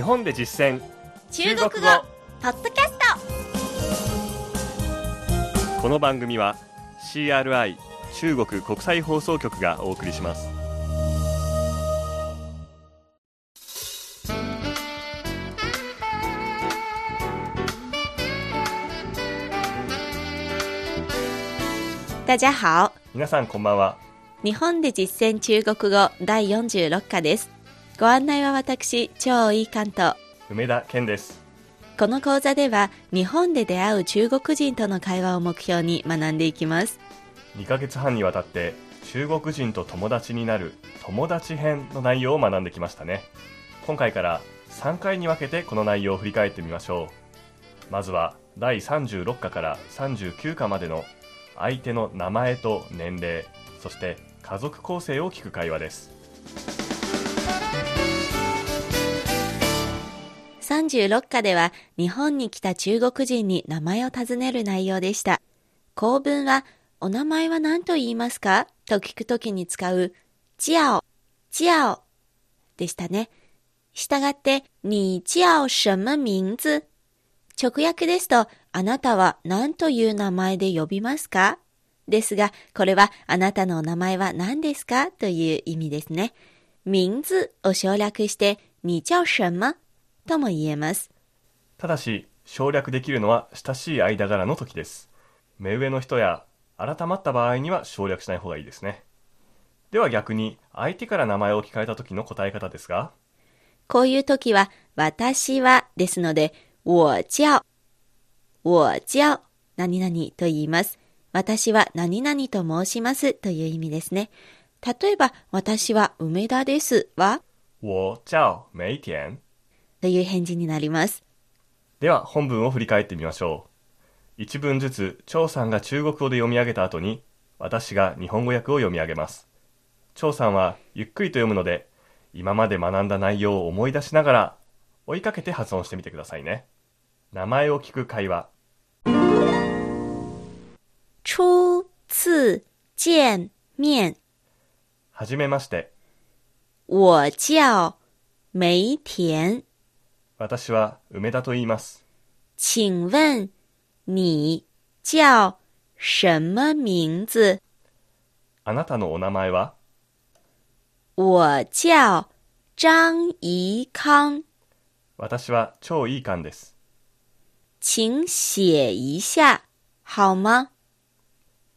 日本で実践。中国語。ポッドキャスこの番組は CRI 中国国際放送局がお送りします。ト大家好。皆さんこんばんは。日本で実践中国語第46課ですご案内は私超いい関東梅田健です。この講座では日本で出会う中国人との会話を目標に学んでいきます。2ヶ月半にわたって中国人と友達になる友達編の内容を学んできましたね。今回から3回に分けてこの内容を振り返ってみましょう。まずは第36課から39課までの相手の名前と年齢そして家族構成を聞く会話です36課では日本に来た中国人に名前を尋ねる内容でした。構文はお名前は何と言いますか？と聞くときに使うジャオ、ジャオでしたね。したがって、你叫什么名字？直訳ですと、あなたは何という名前で呼びますか？ですが、これはあなたのお名前は何ですか？という意味ですね。名字を省略して、你叫什么？とも言えます。ただし省略できるのは親しい間柄の時です目上の人や改まった場合には省略しない方がいいですねでは逆に相手から名前を聞かれた時の答え方ですがこういう時は、私はですので、我叫、我叫、何々と言います。私は何々と申しますという意味ですね。例えば、私は梅田です。は、我叫梅田。という返事になります。では本文を振り返ってみましょう。一文ずつ張さんが中国語で読み上げた後に私が日本語訳を読み上げます。張さんはゆっくりと読むので今まで学んだ内容を思い出しながら追いかけて発音してみてくださいね。名前を聞く会話。初次見面。はじめまして。我叫梅田。私は梅田と言います。請問你叫什麼名字？あなたのお名前は？我叫張怡康。私は超いい感です。请写一下好嗎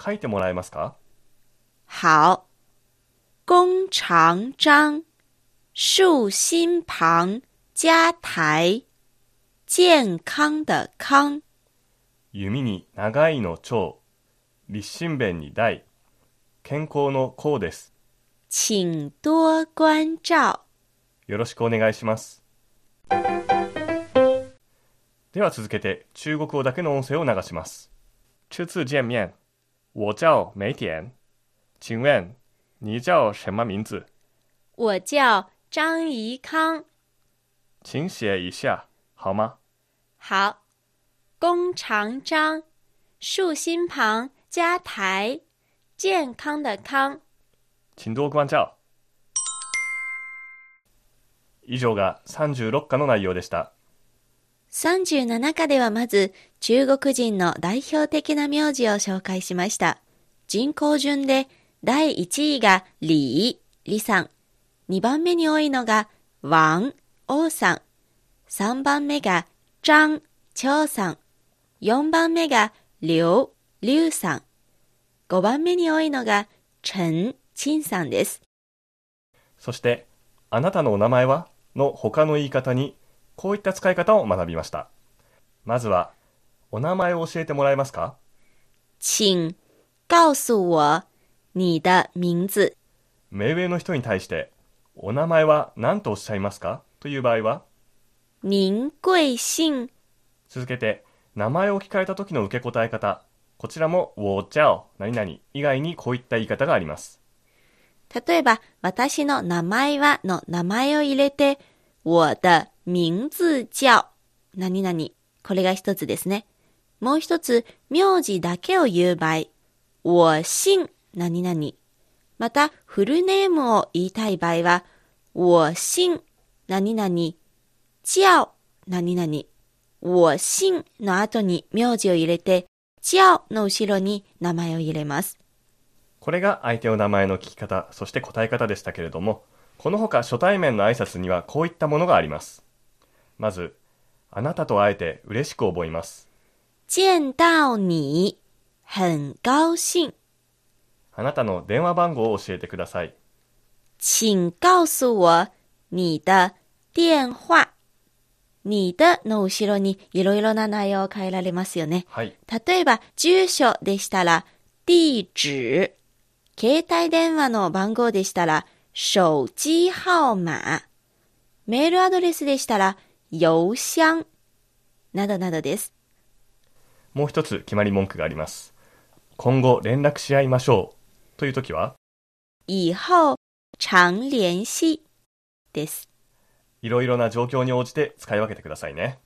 書いてもらえますか？好。弓長張，豎心旁加台，健康的康。弓に長いの長。立身弁に大。健康の康です。請多關照。よろしくお願いします。では続けて中国語だけの音声を流します。初次見面。我叫梅田請問你叫什麼名字？我叫張怡康。請寫一下好嗎好。弓長張，豎心旁加台，健康的康。請多關照以上が36課の内容でした37課ではまず中国人の代表的な名字を紹介しました。人口順で第1位が李、李さん。2番目に多いのが王、王さん。3番目が張、張さん。4番目が劉、劉さん。5番目に多いのが陳、陳さんです。そして「あなたのお名前は?」の他の言い方にこういった使い方を学びましたまずは「お名前を教えてもらえますか?請告訴我你的名字。」目上の人に対して「お名前は何とおっしゃいますか?」という場合は您貴姓続けて名前を聞かれた時の受け答え方こちらも「我叫何々」以外にこういった言い方があります例えば、私の名前はの名前を入れて、我的名字叫何々。これが一つですね。もう一つ、名字だけを言う場合、我姓何々。また、フルネームを言いたい場合は、我姓何々叫何々。我姓の後に名字を入れて、叫の後ろに名前を入れます。これが相手の名前の聞き方、そして答え方でしたけれども、この他初対面の挨拶にはこういったものがあります。まず、あなたと会えて嬉しく思います。見到你、很高興。あなたの電話番号を教えてください。請告訴我你的電話。你的の後ろにいろいろな内容を変えられますよね。はい。例えば、住所でしたら、地址。携帯電話の番号でしたら、手機号碼。メールアドレスでしたら、郵箱。などなどです。もう一つ決まり文句があります。今後連絡し合いましょう。という時は、以後、常聯繫。です。いろいろな状況に応じて使い分けてくださいね。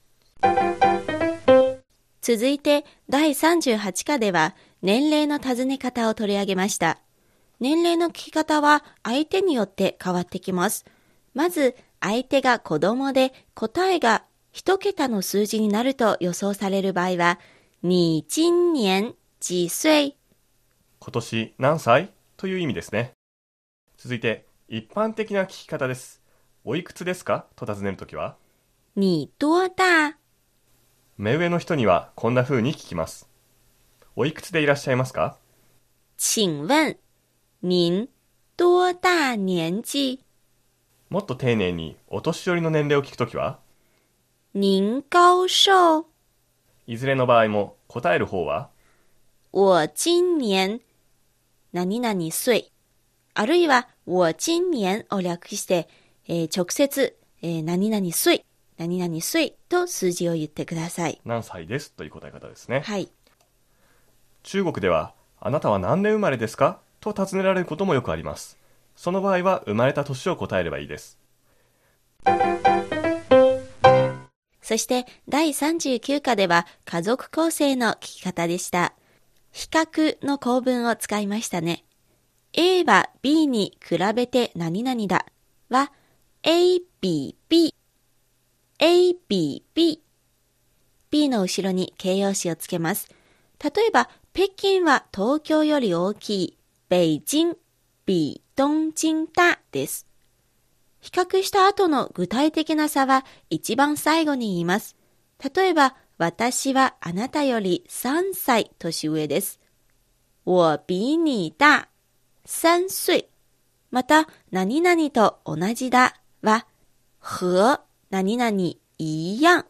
続いて、第38課では、年齢の尋ね方を取り上げました。年齢の聞き方は相手によって変わってきます。まず、相手が子供で答えが一桁の数字になると予想される場合は、你今年几岁今年何歳？という意味ですね。続いて、一般的な聞き方です。おいくつですか？と尋ねるときは、你多大目上の人にはこんな風に聞きます。おいくつでいらっしゃいますか？请問、您多大年紀もっと丁寧にお年寄りの年齢を聞くときは、您高壽いずれの場合も答える方は、我今年何々岁。あるいは、我今年を略して、えー直接、えー何々岁、何々岁と数字を言ってください。何歳ですという答え方ですね。はい。中国では、あなたは何年生まれですか？と尋ねられることもよくあります。その場合は生まれた年を答えればいいです。そして、第39課では、家族構成の聞き方でした。比較の構文を使いましたね。A は B に比べて何々だは、A, B, B。A, B, B。B の後ろに形容詞をつけます。例えば、北京は東京より大きい。北京比東京大です。比較した後の具体的な差は一番最後に言います。例えば、私はあなたより3歳年上です。我比你大3岁。また、何々と同じだは、和何々一样。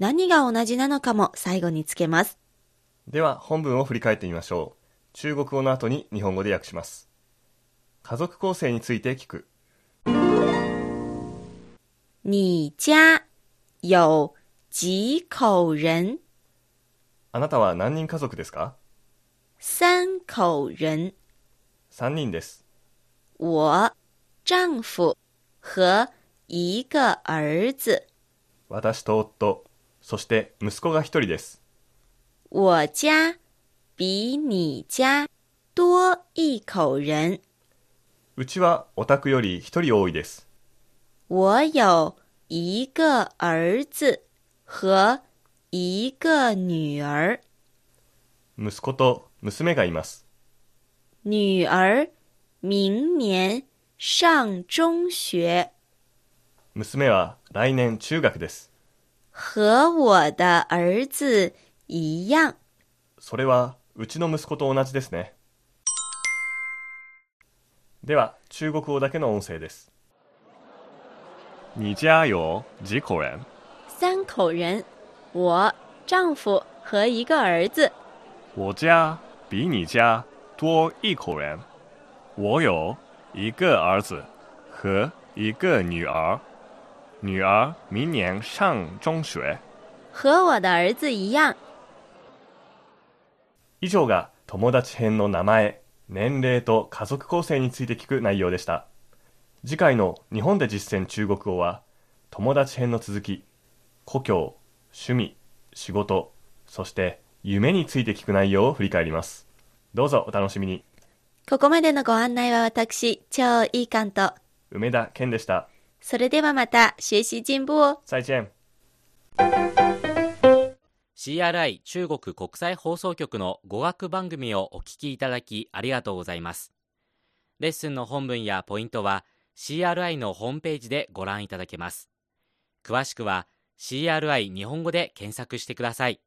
何が同じなのかも最後につけます。では本文を振り返ってみましょう。中国語の後に日本語で訳します。家族構成について聞く。你家有几口人？あなたは何人家族ですか？三口人。?3 人です。我、丈夫和一个儿子。私と夫、そして息子が1人です。我家比你家多一口人。うちはお宅より1人多いです。我有一个儿子和一个女儿。息子と娘がいます。女儿明年上中学，娘は来年中学です。和我的儿子一样。それはうちの息子と同じですね。では、中国語だけの音声です。你家有几口人？三口人，我丈夫和一个儿子。我家比你家多一口人。我有一个儿子和一个女儿。女儿明年上中学。和我的儿子一样。以上が友達編の名前、年齢と家族構成について聞く内容でした。次回の日本で実践中国語は、友達編の続き、故郷、趣味、仕事、そして夢について聞く内容を振り返ります。どうぞお楽しみに。ここまでのご案内は私、超いい関と。梅田健でした。それではまた学習進步を。再见。CRI 中国国際放送局の語学番組をお聞きいただきありがとうございます。レッスンの本文やポイントは CRI のホームページでご覧いただけます。詳しくは CRI 日本語で検索してください。